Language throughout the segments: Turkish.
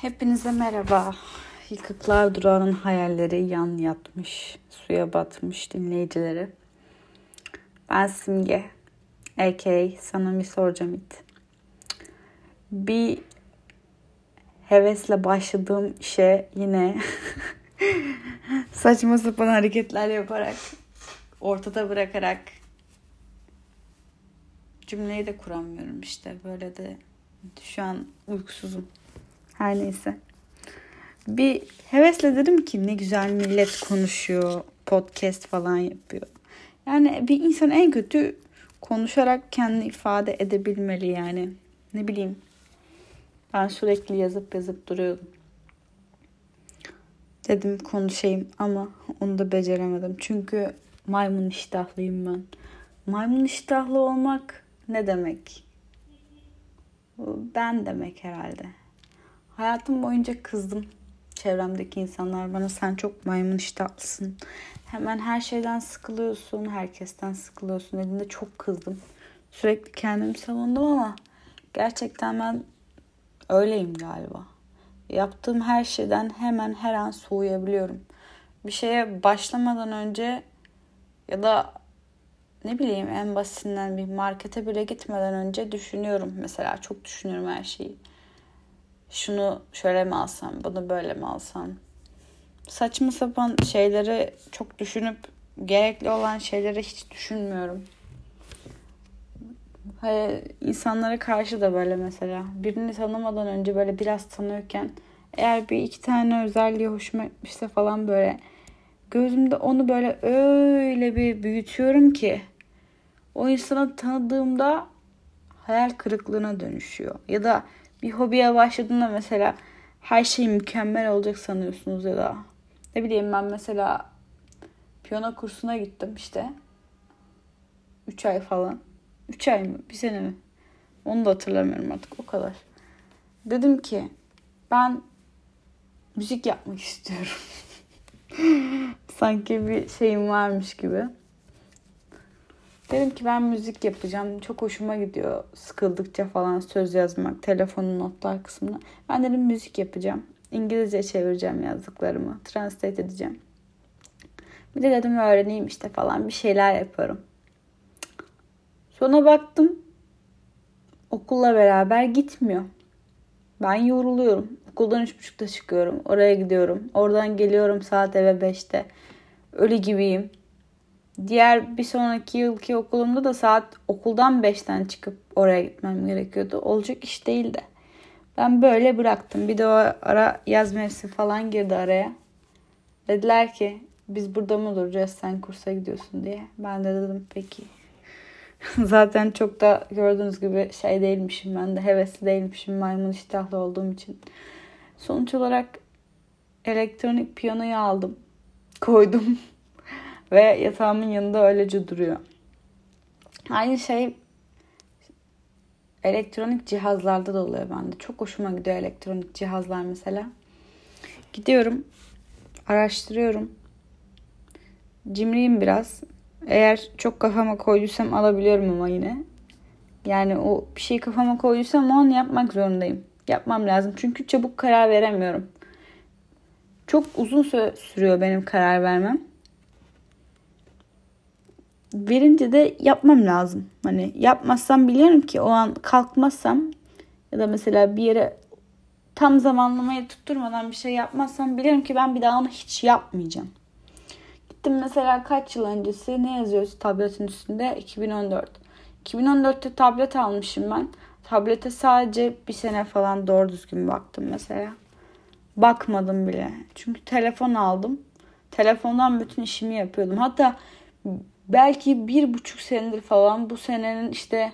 Hepinize merhaba. Yıkıklar durağının hayalleri yan yatmış, suya batmış dinleyicileri. Ben Simge, a.k.a. sana bir soracağım it. Bir hevesle başladığım işe yine saçma sapan hareketler yaparak, ortada bırakarak cümleyi de kuramıyorum işte. Böyle de şu an uykusuzum. Her neyse. Bir hevesle dedim ki ne güzel millet konuşuyor, podcast falan yapıyor. Yani bir insan en kötü konuşarak kendini ifade edebilmeli yani. Ne bileyim. Ben sürekli yazıp yazıp duruyordum. Dedim konuşayım ama onu da beceremedim. Çünkü maymun iştahlıyım ben. Maymun iştahlı olmak ne demek? Ben demek herhalde. Hayatım boyunca kızdım. Çevremdeki insanlar bana sen çok maymun iştahlısın. Hemen her şeyden sıkılıyorsun, herkesten sıkılıyorsun dediğinde çok kızdım. Sürekli kendimi savundum ama gerçekten ben öyleyim galiba. Yaptığım her şeyden hemen her an soğuyabiliyorum. Bir şeye başlamadan önce ya da ne bileyim en basitinden bir markete bile gitmeden önce düşünüyorum. Mesela çok düşünüyorum her şeyi şunu şöyle mi alsam, bunu böyle mi alsam? Saçma sapan şeyleri çok düşünüp gerekli olan şeyleri hiç düşünmüyorum. Hayır, insanlara karşı da böyle mesela. Birini tanımadan önce böyle biraz tanıyorken eğer bir iki tane özelliği hoşuma gitmişse falan böyle gözümde onu böyle öyle bir büyütüyorum ki o insanı tanıdığımda hayal kırıklığına dönüşüyor. Ya da bir hobiye başladığında mesela her şey mükemmel olacak sanıyorsunuz ya da ne bileyim ben mesela piyano kursuna gittim işte. 3 ay falan. 3 ay mı? Bir sene mi? Onu da hatırlamıyorum artık o kadar. Dedim ki ben müzik yapmak istiyorum. Sanki bir şeyim varmış gibi. Dedim ki ben müzik yapacağım. Çok hoşuma gidiyor. Sıkıldıkça falan söz yazmak. Telefonun notlar kısmına. Ben dedim müzik yapacağım. İngilizce çevireceğim yazdıklarımı. Translate edeceğim. Bir de dedim öğreneyim işte falan. Bir şeyler yaparım. Sonra baktım. Okulla beraber gitmiyor. Ben yoruluyorum. Okuldan üç buçukta çıkıyorum. Oraya gidiyorum. Oradan geliyorum saat eve beşte. Ölü gibiyim. Diğer bir sonraki yılki okulumda da saat okuldan 5'ten çıkıp oraya gitmem gerekiyordu. Olacak iş değildi. Ben böyle bıraktım. Bir de o ara yaz mevsimi falan girdi araya. Dediler ki biz burada mı duracağız sen kursa gidiyorsun diye. Ben de dedim peki. Zaten çok da gördüğünüz gibi şey değilmişim ben de hevesli değilmişim maymun iştahlı olduğum için. Sonuç olarak elektronik piyanoyu aldım. Koydum. Ve yatağımın yanında öylece duruyor. Aynı şey elektronik cihazlarda da oluyor bende. Çok hoşuma gidiyor elektronik cihazlar mesela. Gidiyorum, araştırıyorum. Cimriyim biraz. Eğer çok kafama koyduysam alabiliyorum ama yine. Yani o bir şey kafama koyduysam onu yapmak zorundayım. Yapmam lazım. Çünkü çabuk karar veremiyorum. Çok uzun süre sürüyor benim karar vermem verince de yapmam lazım. Hani yapmazsam biliyorum ki o an kalkmazsam ya da mesela bir yere tam zamanlamayı tutturmadan bir şey yapmazsam biliyorum ki ben bir daha onu hiç yapmayacağım. Gittim mesela kaç yıl öncesi ne yazıyoruz tabletin üstünde? 2014. 2014'te tablet almışım ben. Tablete sadece bir sene falan doğru düzgün baktım mesela. Bakmadım bile. Çünkü telefon aldım. Telefondan bütün işimi yapıyordum. Hatta belki bir buçuk senedir falan bu senenin işte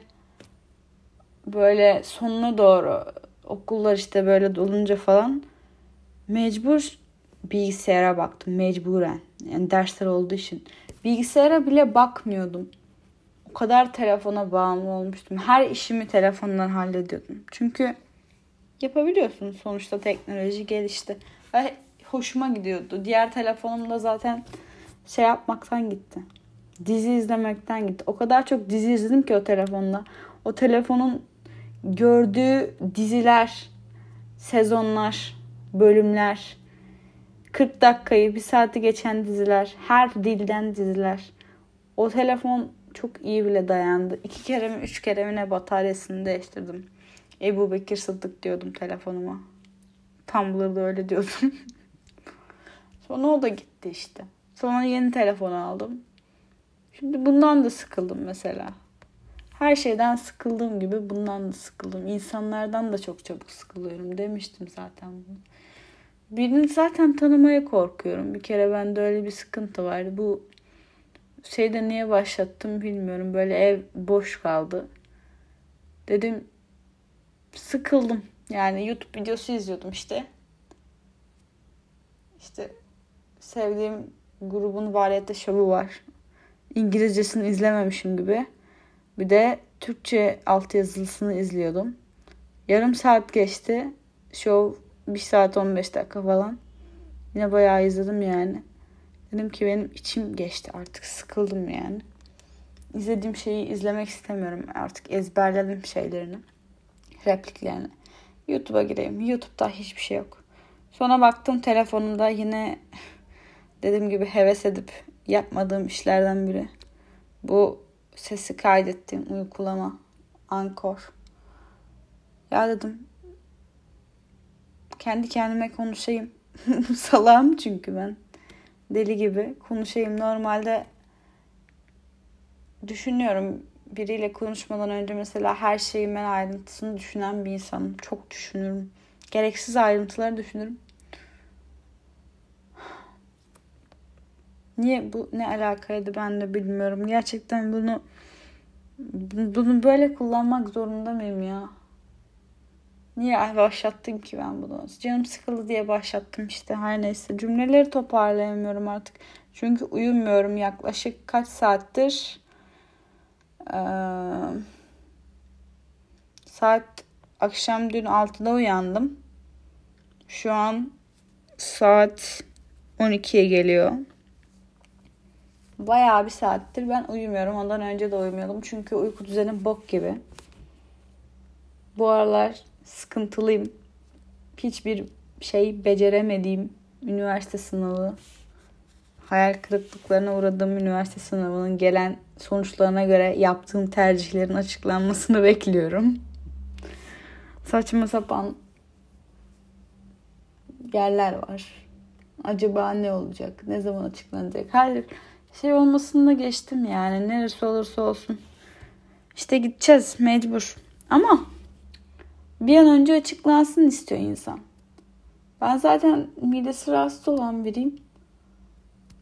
böyle sonuna doğru okullar işte böyle dolunca falan mecbur bilgisayara baktım mecburen. Yani dersler olduğu için. Bilgisayara bile bakmıyordum. O kadar telefona bağımlı olmuştum. Her işimi telefondan hallediyordum. Çünkü yapabiliyorsun sonuçta teknoloji gelişti. Ve hoşuma gidiyordu. Diğer telefonumda zaten şey yapmaktan gitti dizi izlemekten gitti. O kadar çok dizi izledim ki o telefonda. O telefonun gördüğü diziler sezonlar, bölümler, 40 dakikayı, bir saati geçen diziler, her dilden diziler. O telefon çok iyi bile dayandı. İki kere mi, üç kere mi ne bataryasını değiştirdim. Ebu Bekir Sıddık diyordum telefonuma. Tumblr'da öyle diyordum. Sonra o da gitti işte. Sonra yeni telefon aldım. Şimdi bundan da sıkıldım mesela. Her şeyden sıkıldığım gibi bundan da sıkıldım. İnsanlardan da çok çabuk sıkılıyorum demiştim zaten bunu. Birini zaten tanımaya korkuyorum. Bir kere bende öyle bir sıkıntı vardı. Bu şeyde niye başlattım bilmiyorum. Böyle ev boş kaldı. Dedim sıkıldım. Yani YouTube videosu izliyordum işte. İşte sevdiğim grubun Variyete şovu var. İngilizcesini izlememişim gibi. Bir de Türkçe altyazılısını izliyordum. Yarım saat geçti. Şov 1 saat 15 dakika falan. Yine bayağı izledim yani. Dedim ki benim içim geçti artık sıkıldım yani. İzlediğim şeyi izlemek istemiyorum artık ezberledim şeylerini. Repliklerini. YouTube'a gireyim. YouTube'da hiçbir şey yok. Sonra baktım telefonumda yine dediğim gibi heves edip yapmadığım işlerden biri. Bu sesi kaydettiğim uykulama. Ankor. Ya dedim kendi kendime konuşayım. Salağım çünkü ben. Deli gibi konuşayım. Normalde düşünüyorum biriyle konuşmadan önce mesela her şeyin ben ayrıntısını düşünen bir insanım. Çok düşünürüm. Gereksiz ayrıntıları düşünürüm. Niye bu ne alakaydı ben de bilmiyorum. Gerçekten bunu bunu böyle kullanmak zorunda mıyım ya? Niye başlattım ki ben bunu? Canım sıkıldı diye başlattım işte her neyse. Cümleleri toparlayamıyorum artık. Çünkü uyumuyorum yaklaşık kaç saattir? Ee, saat akşam dün 6'da uyandım. Şu an saat 12'ye geliyor. Bayağı bir saattir ben uyumuyorum. Ondan önce de uyumuyordum. Çünkü uyku düzenim bok gibi. Bu aralar sıkıntılıyım. Hiçbir şey beceremediğim üniversite sınavı, hayal kırıklıklarına uğradığım üniversite sınavının gelen sonuçlarına göre yaptığım tercihlerin açıklanmasını bekliyorum. Saçma sapan yerler var. Acaba ne olacak? Ne zaman açıklanacak? Hayır şey olmasını da geçtim yani. Neresi olursa olsun. İşte gideceğiz mecbur. Ama bir an önce açıklansın istiyor insan. Ben zaten midesi rahatsız olan biriyim.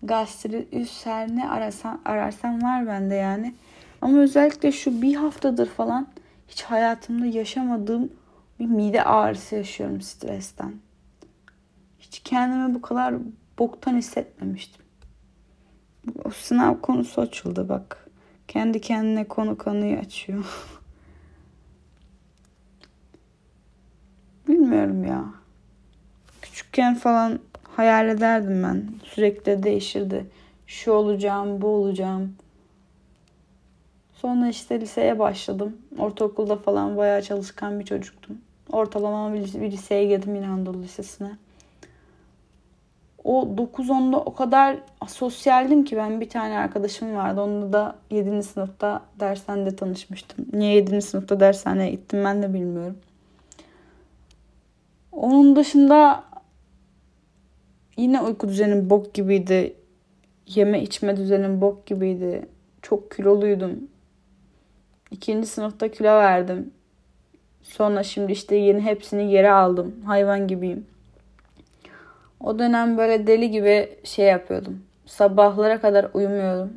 Gastrit, ülser ne arasan, ararsan var bende yani. Ama özellikle şu bir haftadır falan hiç hayatımda yaşamadığım bir mide ağrısı yaşıyorum stresten. Hiç kendimi bu kadar boktan hissetmemiştim. O sınav konusu açıldı bak. Kendi kendine konu konuyu açıyor. Bilmiyorum ya. Küçükken falan hayal ederdim ben. Sürekli değişirdi. Şu olacağım, bu olacağım. Sonra işte liseye başladım. Ortaokulda falan bayağı çalışkan bir çocuktum. Ortalama bir, liseye girdim yine Anadolu Lisesi'ne. O 9-10'da o kadar sosyaldim ki ben bir tane arkadaşım vardı. Onunla da 7. sınıfta dershanede tanışmıştım. Niye 7. sınıfta dershaneye gittim ben de bilmiyorum. Onun dışında yine uyku düzenim bok gibiydi. Yeme içme düzenim bok gibiydi. Çok kiloluydum. İkinci sınıfta kilo verdim. Sonra şimdi işte yeni hepsini geri aldım. Hayvan gibiyim. O dönem böyle deli gibi şey yapıyordum. Sabahlara kadar uyumuyordum.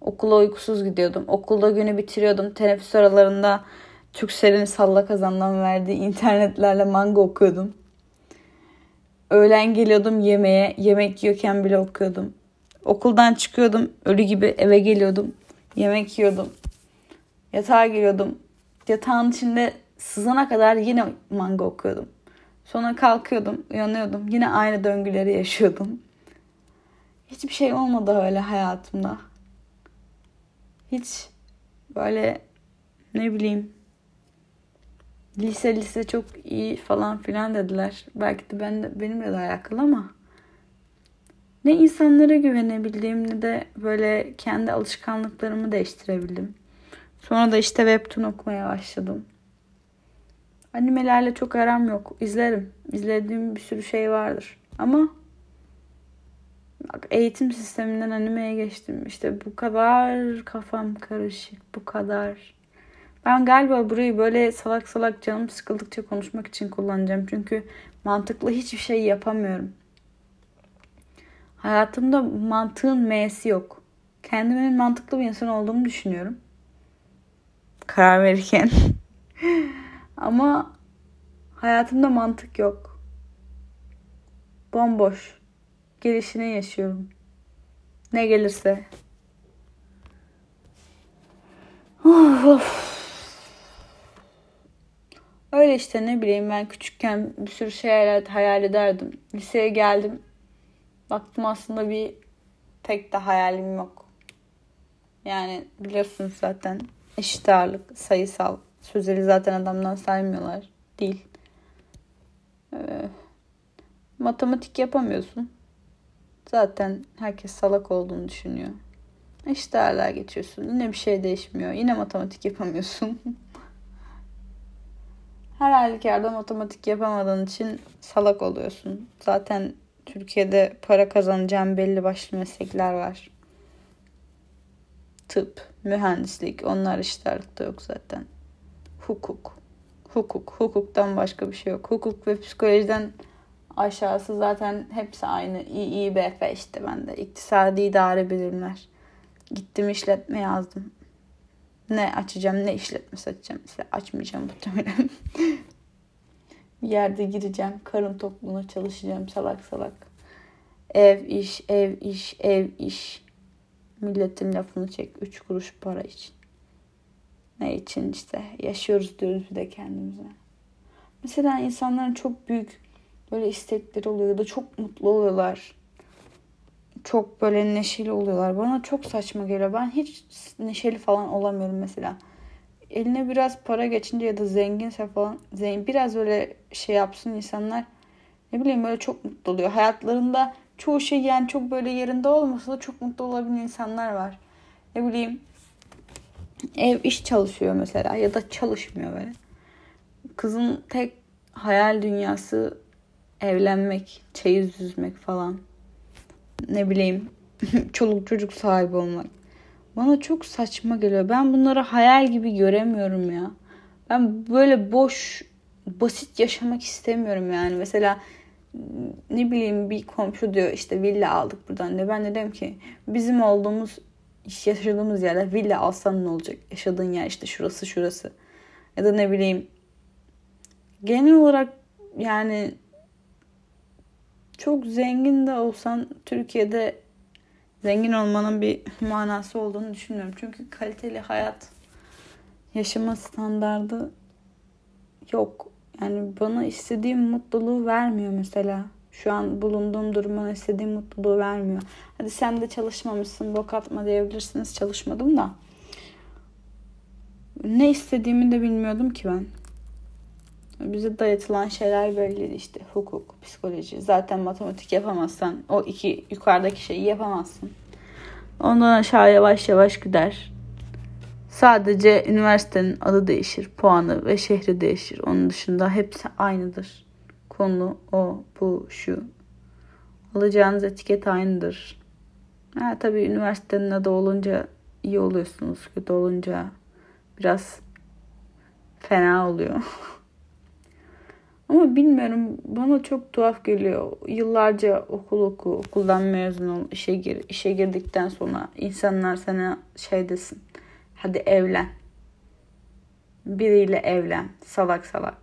Okula uykusuz gidiyordum. Okulda günü bitiriyordum. Teneffüs aralarında Türksel'in salla kazandan verdiği internetlerle manga okuyordum. Öğlen geliyordum yemeğe. Yemek yiyorken bile okuyordum. Okuldan çıkıyordum. Ölü gibi eve geliyordum. Yemek yiyordum. Yatağa giriyordum. Yatağın içinde sızana kadar yine manga okuyordum. Sonra kalkıyordum, uyanıyordum. Yine aynı döngüleri yaşıyordum. Hiçbir şey olmadı öyle hayatımda. Hiç böyle ne bileyim lise lise çok iyi falan filan dediler. Belki de ben de, benimle de alakalı ama ne insanlara güvenebildiğim ne de böyle kendi alışkanlıklarımı değiştirebildim. Sonra da işte webtoon okumaya başladım. Animelerle çok aram yok. İzlerim. İzlediğim bir sürü şey vardır. Ama bak eğitim sisteminden animeye geçtim. İşte bu kadar kafam karışık. Bu kadar. Ben galiba burayı böyle salak salak canım sıkıldıkça konuşmak için kullanacağım. Çünkü mantıklı hiçbir şey yapamıyorum. Hayatımda mantığın M'si yok. Kendimin mantıklı bir insan olduğumu düşünüyorum. Karar verirken. Ama hayatımda mantık yok. Bomboş. Gelişine yaşıyorum. Ne gelirse. Of of. Öyle işte ne bileyim ben küçükken bir sürü şey hayal ederdim. Liseye geldim. Baktım aslında bir pek de hayalim yok. Yani biliyorsunuz zaten eşit ağırlık, sayısal, sözeli zaten adamdan saymıyorlar. Değil. Ee, matematik yapamıyorsun. Zaten herkes salak olduğunu düşünüyor. Eşit ağırlığa geçiyorsun. Yine bir şey değişmiyor. Yine matematik yapamıyorsun. Her halükarda matematik yapamadığın için salak oluyorsun. Zaten Türkiye'de para kazanacağım belli başlı meslekler var. Tıp, mühendislik, onlar işlerlikte yok zaten. Hukuk. Hukuk. Hukuktan başka bir şey yok. Hukuk ve psikolojiden aşağısı zaten hepsi aynı. İİBF işte bende. İktisadi idare bilimler. Gittim işletme yazdım. Ne açacağım ne işletmesi açacağım. İşte açmayacağım muhtemelen. bir yerde gireceğim. Karın tokluğuna çalışacağım salak salak. Ev iş, ev iş, ev iş. Milletin lafını çek. Üç kuruş para için. Ne için işte yaşıyoruz diyoruz bir de kendimize. Mesela insanların çok büyük böyle istekleri oluyor da çok mutlu oluyorlar. Çok böyle neşeli oluyorlar. Bana çok saçma geliyor. Ben hiç neşeli falan olamıyorum mesela. Eline biraz para geçince ya da zenginse falan zengin biraz böyle şey yapsın insanlar ne bileyim böyle çok mutlu oluyor. Hayatlarında çoğu şey yani çok böyle yerinde olmasa da çok mutlu olabilen insanlar var. Ne bileyim ev iş çalışıyor mesela ya da çalışmıyor böyle. Kızın tek hayal dünyası evlenmek, çeyiz düzmek falan. Ne bileyim çoluk çocuk sahibi olmak. Bana çok saçma geliyor. Ben bunları hayal gibi göremiyorum ya. Ben böyle boş, basit yaşamak istemiyorum yani. Mesela ne bileyim bir komşu diyor işte villa aldık buradan diyor. Ben de dedim ki bizim olduğumuz yaşadığımız yerde villa alsan ne olacak? Yaşadığın yer işte şurası şurası. Ya da ne bileyim genel olarak yani çok zengin de olsan Türkiye'de zengin olmanın bir manası olduğunu düşünüyorum. Çünkü kaliteli hayat yaşama standardı yok. Yani bana istediğim mutluluğu vermiyor mesela. Şu an bulunduğum durum bana istediğim mutluluğu vermiyor. Hadi sen de çalışmamışsın, bok atma diyebilirsiniz. Çalışmadım da. Ne istediğimi de bilmiyordum ki ben. Bize dayatılan şeyler belliydi işte. Hukuk, psikoloji. Zaten matematik yapamazsan o iki yukarıdaki şeyi yapamazsın. Ondan aşağı yavaş yavaş gider. Sadece üniversitenin adı değişir, puanı ve şehri değişir. Onun dışında hepsi aynıdır. Konu, o, bu, şu. Alacağınız etiket aynıdır. Ha, tabii üniversitenin adı olunca iyi oluyorsunuz. Kötü olunca biraz fena oluyor. Ama bilmiyorum bana çok tuhaf geliyor. Yıllarca okul oku, okuldan mezun ol, işe gir. işe girdikten sonra insanlar sana şey desin. Hadi evlen. Biriyle evlen. Salak salak.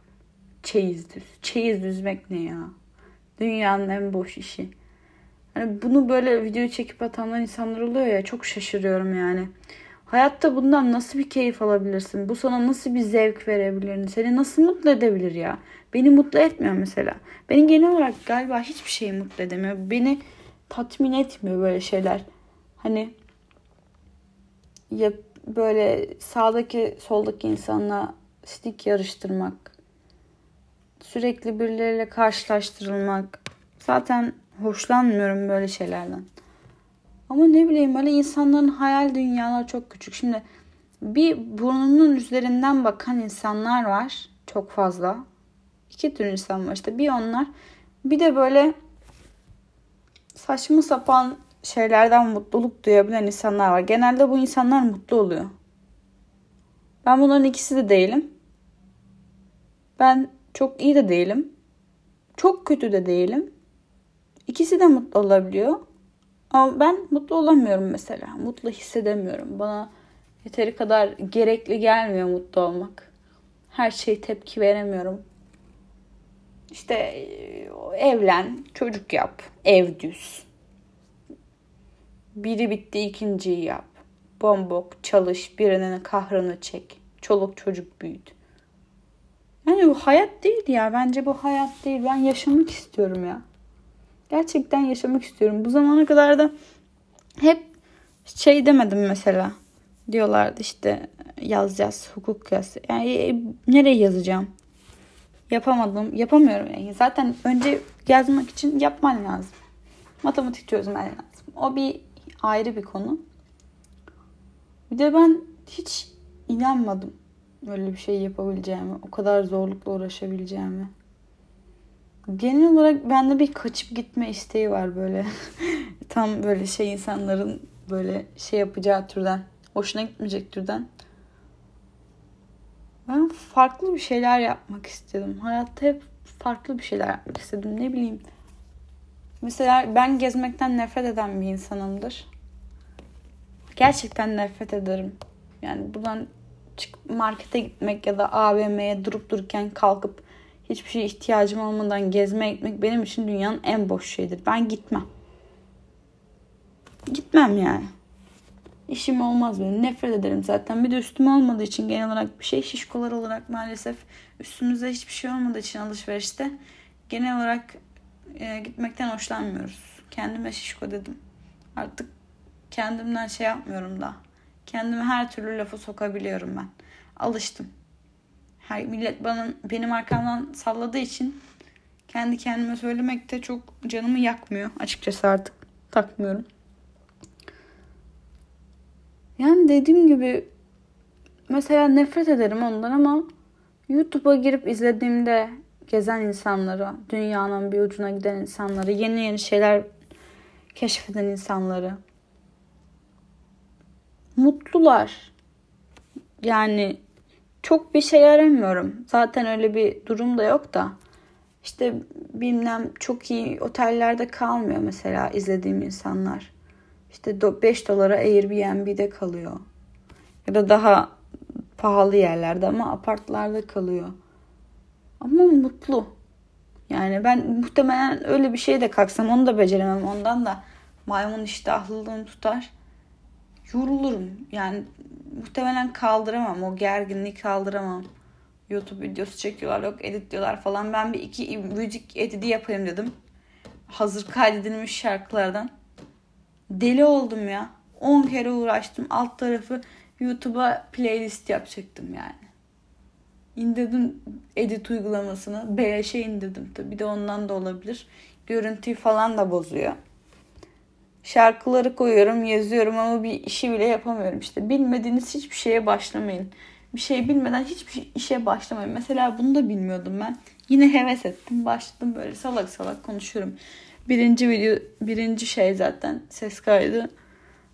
Çeyiz düz. Çeyiz düzmek ne ya? Dünyanın en boş işi. Hani bunu böyle video çekip atanlar insanlar oluyor ya çok şaşırıyorum yani. Hayatta bundan nasıl bir keyif alabilirsin? Bu sana nasıl bir zevk verebilir? Seni nasıl mutlu edebilir ya? Beni mutlu etmiyor mesela. Beni genel olarak galiba hiçbir şey mutlu edemiyor. Beni tatmin etmiyor böyle şeyler. Hani ya böyle sağdaki soldaki insanla stick yarıştırmak Sürekli birileriyle karşılaştırılmak. Zaten hoşlanmıyorum böyle şeylerden. Ama ne bileyim böyle insanların hayal dünyaları çok küçük. Şimdi bir burnunun üzerinden bakan insanlar var. Çok fazla. İki tür insan var işte. Bir onlar. Bir de böyle saçma sapan şeylerden mutluluk duyabilen insanlar var. Genelde bu insanlar mutlu oluyor. Ben bunların ikisi de değilim. Ben çok iyi de değilim. Çok kötü de değilim. İkisi de mutlu olabiliyor. Ama ben mutlu olamıyorum mesela. Mutlu hissedemiyorum. Bana yeteri kadar gerekli gelmiyor mutlu olmak. Her şey tepki veremiyorum. İşte evlen, çocuk yap, ev düz. Biri bitti ikinciyi yap. Bombok, çalış, birinin kahrını çek. Çoluk çocuk büyüt. Yani bu hayat değil ya. Bence bu hayat değil. Ben yaşamak istiyorum ya. Gerçekten yaşamak istiyorum. Bu zamana kadar da hep şey demedim mesela. Diyorlardı işte yazacağız, hukuk yaz. Yani e, nereye yazacağım? Yapamadım. Yapamıyorum yani. Zaten önce yazmak için yapman lazım. Matematik çözmen lazım. O bir ayrı bir konu. Bir de ben hiç inanmadım öyle bir şey yapabileceğimi, o kadar zorlukla uğraşabileceğimi. Genel olarak bende bir kaçıp gitme isteği var böyle. Tam böyle şey insanların böyle şey yapacağı türden, hoşuna gitmeyecek türden. Ben farklı bir şeyler yapmak istedim. Hayatta hep farklı bir şeyler yapmak istedim. Ne bileyim. Mesela ben gezmekten nefret eden bir insanımdır. Gerçekten nefret ederim. Yani buradan markete gitmek ya da AVM'ye durup dururken kalkıp hiçbir şey ihtiyacım olmadan gezmeye gitmek benim için dünyanın en boş şeyidir. Ben gitmem. Gitmem yani. İşim olmaz benim. Nefret ederim zaten. Bir de üstüm olmadığı için genel olarak bir şey şişkolar olarak maalesef üstümüzde hiçbir şey olmadığı için alışverişte genel olarak e, gitmekten hoşlanmıyoruz. Kendime şişko dedim. Artık kendimden şey yapmıyorum da. Kendime her türlü lafı sokabiliyorum ben. Alıştım. Her millet bana benim arkamdan salladığı için kendi kendime söylemek de çok canımı yakmıyor. Açıkçası artık takmıyorum. Yani dediğim gibi mesela nefret ederim ondan ama YouTube'a girip izlediğimde gezen insanları, dünyanın bir ucuna giden insanları, yeni yeni şeyler keşfeden insanları mutlular. Yani çok bir şey aramıyorum. Zaten öyle bir durum da yok da. İşte bilmem çok iyi otellerde kalmıyor mesela izlediğim insanlar. İşte 5 dolara Airbnb'de kalıyor. Ya da daha pahalı yerlerde ama apartlarda kalıyor. Ama mutlu. Yani ben muhtemelen öyle bir şeye de kalksam onu da beceremem. Ondan da maymun iştahlılığım tutar yorulurum. Yani muhtemelen kaldıramam. O gerginliği kaldıramam. YouTube videosu çekiyorlar yok editliyorlar falan. Ben bir iki müzik editi yapayım dedim. Hazır kaydedilmiş şarkılardan. Deli oldum ya. 10 kere uğraştım. Alt tarafı YouTube'a playlist yapacaktım yani. İndirdim edit uygulamasını. Beyaz'a indirdim tabi. Bir de ondan da olabilir. Görüntüyü falan da bozuyor. Şarkıları koyuyorum, yazıyorum ama bir işi bile yapamıyorum. İşte bilmediğiniz hiçbir şeye başlamayın. Bir şey bilmeden hiçbir işe başlamayın. Mesela bunu da bilmiyordum ben. Yine heves ettim. Başladım böyle salak salak konuşuyorum. Birinci video, birinci şey zaten ses kaydı.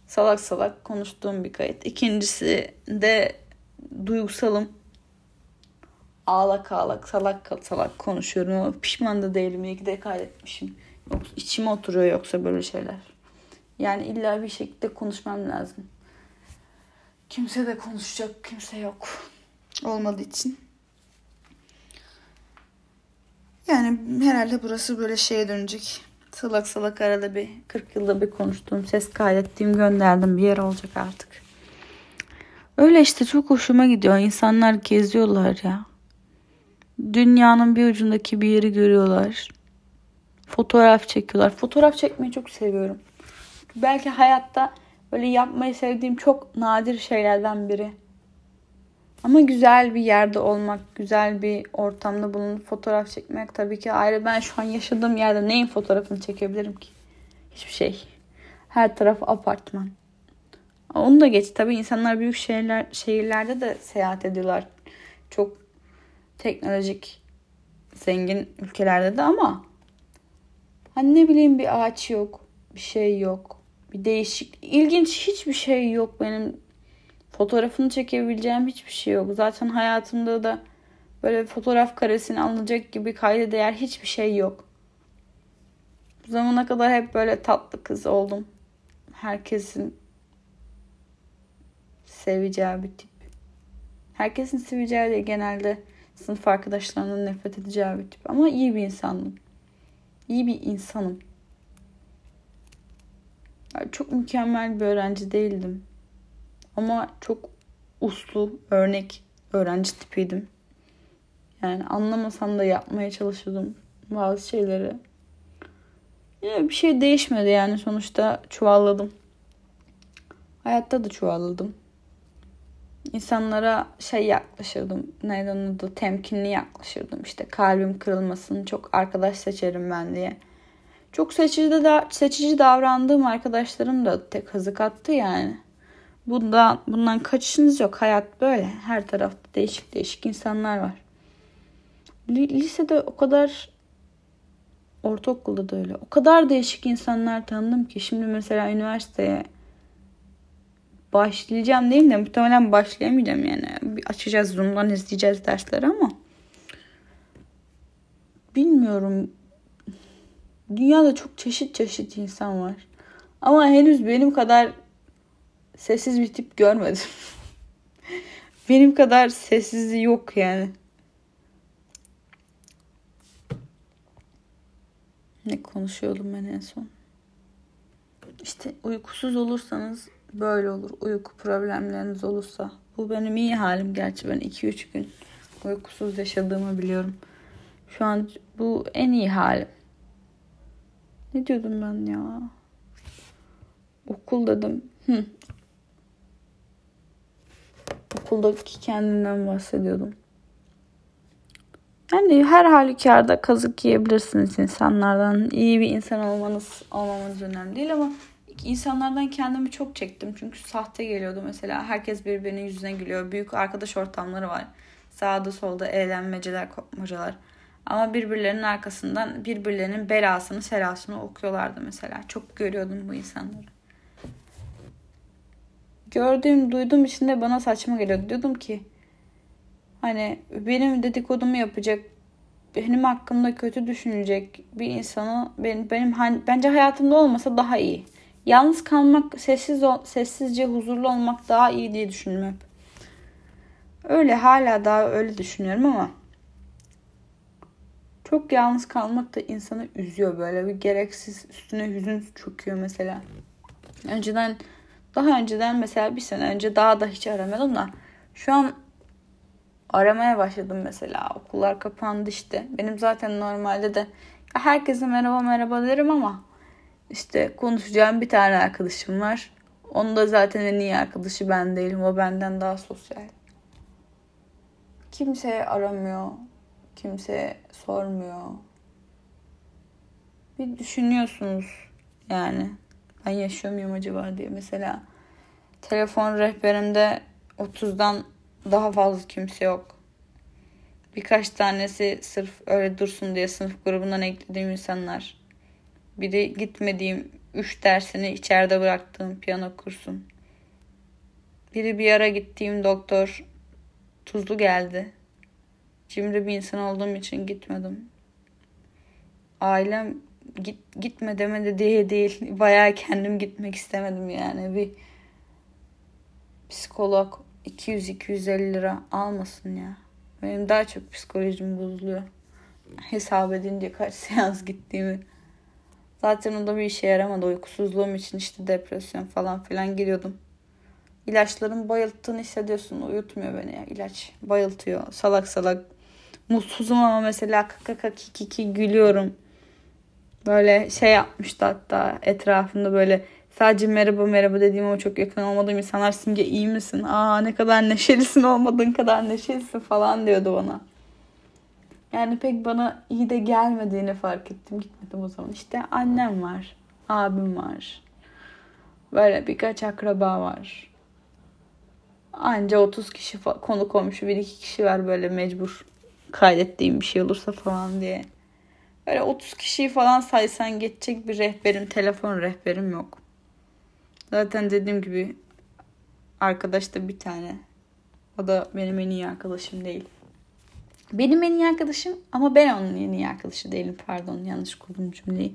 Salak salak konuştuğum bir kayıt. İkincisi de duygusalım. Ağlak ağlak salak salak konuşuyorum pişman da değilim. İyi ki de kaydetmişim. Yoksa içime oturuyor yoksa böyle şeyler. Yani illa bir şekilde konuşmam lazım. Kimse de konuşacak kimse yok. Olmadığı için. Yani herhalde burası böyle şeye dönecek. Salak salak arada bir 40 yılda bir konuştuğum, ses kaydettiğim, gönderdim bir yer olacak artık. Öyle işte çok hoşuma gidiyor. İnsanlar geziyorlar ya. Dünyanın bir ucundaki bir yeri görüyorlar. Fotoğraf çekiyorlar. Fotoğraf çekmeyi çok seviyorum belki hayatta böyle yapmayı sevdiğim çok nadir şeylerden biri. Ama güzel bir yerde olmak, güzel bir ortamda bulunup fotoğraf çekmek tabii ki ayrı. Ben şu an yaşadığım yerde neyin fotoğrafını çekebilirim ki? Hiçbir şey. Her taraf apartman. Onu da geç. Tabii insanlar büyük şehirler, şehirlerde de seyahat ediyorlar. Çok teknolojik, zengin ülkelerde de ama hani ne bileyim bir ağaç yok, bir şey yok. Bir değişik, ilginç hiçbir şey yok benim fotoğrafını çekebileceğim hiçbir şey yok. Zaten hayatımda da böyle fotoğraf karesini alınacak gibi kayda değer hiçbir şey yok. Bu zamana kadar hep böyle tatlı kız oldum. Herkesin seveceği bir tip. Herkesin seveceği de genelde sınıf arkadaşlarının nefret edeceği bir tip. Ama iyi bir insandım. İyi bir insanım. Çok mükemmel bir öğrenci değildim. Ama çok uslu, örnek öğrenci tipiydim. Yani anlamasam da yapmaya çalışıyordum bazı şeyleri. Yine bir şey değişmedi yani sonuçta çuvalladım. Hayatta da çuvalladım. İnsanlara şey yaklaşırdım. Neyden adı? Temkinli yaklaşırdım. İşte kalbim kırılmasın. Çok arkadaş seçerim ben diye. Çok seçici, de, seçici davrandığım arkadaşlarım da tek kazık attı yani. Bundan, bundan kaçışınız yok. Hayat böyle. Her tarafta değişik değişik insanlar var. Lisede o kadar ortaokulda da öyle. O kadar değişik insanlar tanıdım ki şimdi mesela üniversiteye başlayacağım değil de muhtemelen başlayamayacağım yani. Bir açacağız Zoom'dan izleyeceğiz dersleri ama bilmiyorum. Dünyada çok çeşit çeşit insan var. Ama henüz benim kadar sessiz bir tip görmedim. benim kadar sessizliği yok yani. Ne konuşuyordum ben en son? İşte uykusuz olursanız böyle olur. Uyku problemleriniz olursa. Bu benim iyi halim gerçi ben 2-3 gün uykusuz yaşadığımı biliyorum. Şu an bu en iyi halim. Ne diyordum ben ya? Okul dedim. Hı. Okuldaki kendimden bahsediyordum. Yani her halükarda kazık yiyebilirsiniz insanlardan. İyi bir insan olmanız olmamanız önemli değil ama insanlardan kendimi çok çektim. Çünkü sahte geliyordu mesela. Herkes birbirinin yüzüne gülüyor. Büyük arkadaş ortamları var. Sağda solda eğlenmeceler, kopmacalar. Ama birbirlerinin arkasından birbirlerinin belasını, selasını okuyorlardı mesela. Çok görüyordum bu insanları. Gördüğüm, duyduğum için de bana saçma geliyordu. Diyordum ki hani benim dedikodumu yapacak, benim hakkımda kötü düşünecek bir insanı benim, benim bence hayatımda olmasa daha iyi. Yalnız kalmak, sessiz ol, sessizce huzurlu olmak daha iyi diye düşündüm hep. Öyle hala daha öyle düşünüyorum ama çok yalnız kalmak da insanı üzüyor böyle bir gereksiz üstüne hüzün çöküyor mesela. Önceden daha önceden mesela bir sene önce daha da hiç aramıyordum da şu an aramaya başladım mesela. Okullar kapandı işte. Benim zaten normalde de herkese merhaba merhaba derim ama işte konuşacağım bir tane arkadaşım var. Onun da zaten en iyi arkadaşı ben değilim. O benden daha sosyal. Kimse aramıyor. Kimse sormuyor. Bir düşünüyorsunuz yani. Ben yaşıyor muyum acaba diye. Mesela telefon rehberimde 30'dan daha fazla kimse yok. Birkaç tanesi sırf öyle dursun diye sınıf grubundan eklediğim insanlar. Biri gitmediğim üç dersini içeride bıraktığım piyano kursun. Biri bir ara gittiğim doktor tuzlu geldi. Cimri bir insan olduğum için gitmedim. Ailem git, gitme demedi diye değil. Bayağı kendim gitmek istemedim yani. Bir psikolog 200-250 lira almasın ya. Benim daha çok psikolojim bozuluyor. Hesap edince kaç seans gittiğimi. Zaten o da bir işe yaramadı. Uykusuzluğum için işte depresyon falan filan giriyordum. İlaçların bayılttığını hissediyorsun. Uyutmuyor beni ya ilaç. Bayıltıyor. Salak salak. Mutsuzum ama mesela kaka kiki gülüyorum. Böyle şey yapmıştı hatta etrafında böyle Sadece merhaba merhaba dediğim ama çok yakın olmadığım insanlar Simge iyi misin? Aa ne kadar neşelisin olmadığın kadar neşelisin falan diyordu bana. Yani pek bana iyi de gelmediğini fark ettim. Gitmedim o zaman. İşte annem var. Abim var. Böyle birkaç akraba var. Anca 30 kişi konu komşu bir iki kişi var böyle mecbur kaydettiğim bir şey olursa falan diye. Böyle 30 kişiyi falan saysan geçecek bir rehberim, telefon rehberim yok. Zaten dediğim gibi arkadaş da bir tane. O da benim en iyi arkadaşım değil. Benim en iyi arkadaşım ama ben onun en iyi arkadaşı değilim. Pardon yanlış kurdum cümleyi.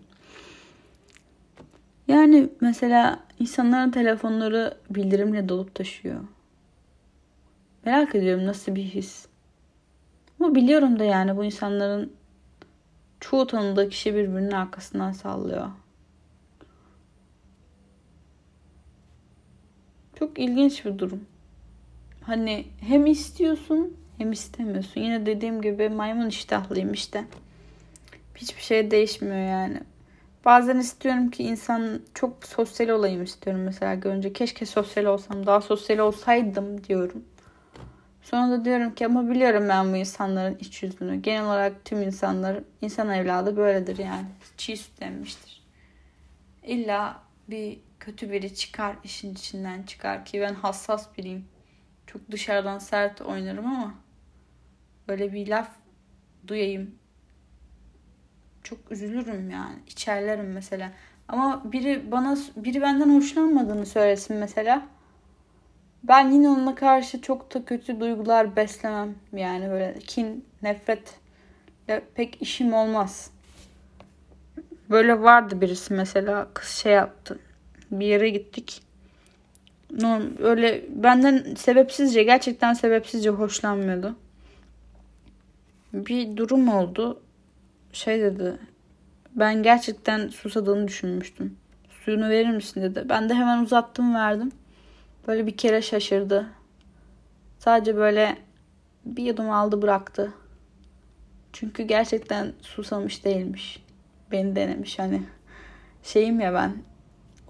Yani mesela insanların telefonları bildirimle dolup taşıyor. Merak ediyorum nasıl bir his. Ama biliyorum da yani bu insanların çoğu tanıdığı kişi birbirinin arkasından sallıyor. Çok ilginç bir durum. Hani hem istiyorsun hem istemiyorsun. Yine dediğim gibi maymun iştahlıyım işte. Hiçbir şey değişmiyor yani. Bazen istiyorum ki insan çok sosyal olayım istiyorum mesela görünce. Keşke sosyal olsam, daha sosyal olsaydım diyorum. Sonra da diyorum ki ama biliyorum ben bu insanların iç yüzünü. Genel olarak tüm insanlar, insan evladı böyledir yani. Çiğ süt emmiştir. İlla bir kötü biri çıkar, işin içinden çıkar ki ben hassas biriyim. Çok dışarıdan sert oynarım ama böyle bir laf duyayım. Çok üzülürüm yani. İçerlerim mesela. Ama biri bana biri benden hoşlanmadığını söylesin mesela. Ben yine onunla karşı çok da kötü duygular beslemem. Yani böyle kin, nefret pek işim olmaz. Böyle vardı birisi mesela kız şey yaptı. Bir yere gittik. Öyle benden sebepsizce gerçekten sebepsizce hoşlanmıyordu. Bir durum oldu. Şey dedi. Ben gerçekten susadığını düşünmüştüm. Suyunu verir misin dedi. Ben de hemen uzattım verdim. Böyle bir kere şaşırdı. Sadece böyle bir yudum aldı bıraktı. Çünkü gerçekten susamış değilmiş. Beni denemiş hani. Şeyim ya ben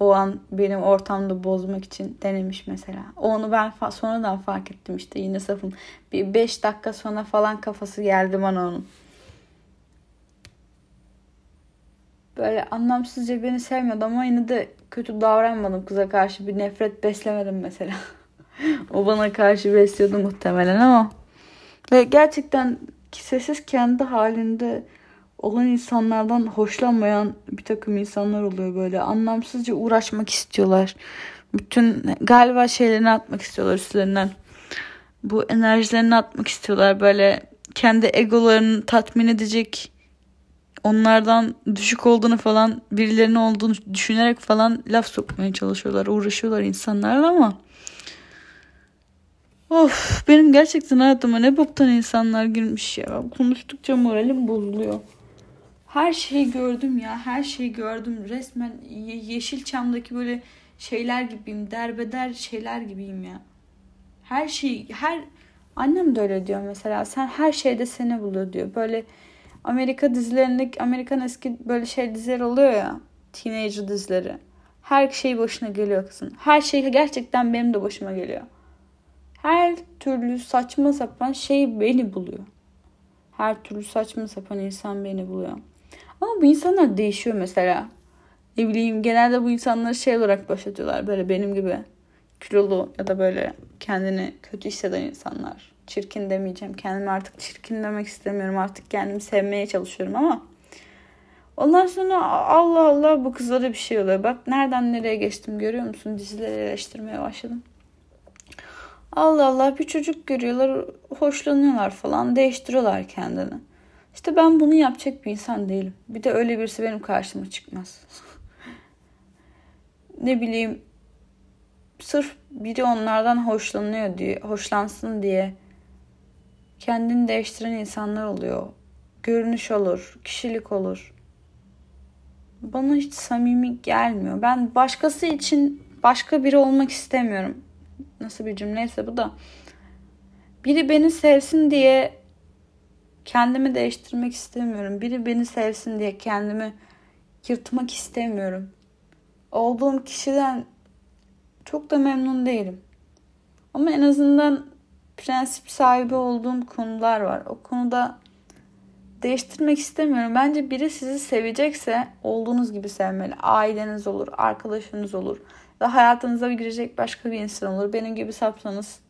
o an benim ortamda bozmak için denemiş mesela. Onu ben fa- sonradan fark ettim işte yine safım. Bir 5 dakika sonra falan kafası geldi bana onun. Böyle anlamsızca beni sevmiyordu ama yine de kötü davranmadım kıza karşı. Bir nefret beslemedim mesela. o bana karşı besliyordu muhtemelen ama. Ve gerçekten sessiz kendi halinde olan insanlardan hoşlanmayan bir takım insanlar oluyor böyle. Anlamsızca uğraşmak istiyorlar. Bütün galiba şeylerini atmak istiyorlar üstlerinden. Bu enerjilerini atmak istiyorlar. Böyle kendi egolarını tatmin edecek onlardan düşük olduğunu falan birilerine olduğunu düşünerek falan laf sokmaya çalışıyorlar. Uğraşıyorlar insanlarla ama Of benim gerçekten hayatıma ne boktan insanlar girmiş ya. Konuştukça moralim bozuluyor. Her şeyi gördüm ya. Her şeyi gördüm. Resmen Yeşilçam'daki böyle şeyler gibiyim. Derbeder şeyler gibiyim ya. Her şey her annem de öyle diyor mesela. Sen her şeyde seni buluyor diyor. Böyle Amerika dizilerindeki Amerikan eski böyle şey diziler oluyor ya. Teenager dizileri. Her şey başına geliyor kızın. Her şey gerçekten benim de başıma geliyor. Her türlü saçma sapan şey beni buluyor. Her türlü saçma sapan insan beni buluyor. Ama bu insanlar değişiyor mesela. Ne bileyim genelde bu insanları şey olarak başlatıyorlar. Böyle benim gibi kilolu ya da böyle kendini kötü hisseden insanlar. Çirkin demeyeceğim. Kendimi artık çirkin demek istemiyorum. Artık kendimi sevmeye çalışıyorum ama Ondan sonra Allah Allah bu kızlara bir şey oluyor. Bak nereden nereye geçtim görüyor musun? Dizileri eleştirmeye başladım. Allah Allah bir çocuk görüyorlar, hoşlanıyorlar falan, değiştiriyorlar kendini. İşte ben bunu yapacak bir insan değilim. Bir de öyle birisi benim karşıma çıkmaz. ne bileyim sırf biri onlardan hoşlanıyor diye, hoşlansın diye kendini değiştiren insanlar oluyor. Görünüş olur, kişilik olur. Bana hiç samimi gelmiyor. Ben başkası için başka biri olmak istemiyorum. Nasıl bir cümleyse bu da. Biri beni sevsin diye kendimi değiştirmek istemiyorum. Biri beni sevsin diye kendimi yırtmak istemiyorum. olduğum kişiden çok da memnun değilim. Ama en azından prensip sahibi olduğum konular var. O konuda değiştirmek istemiyorum. Bence biri sizi sevecekse olduğunuz gibi sevmeli. Aileniz olur, arkadaşınız olur. Ve hayatınıza girecek başka bir insan olur. Benim gibi sapsanız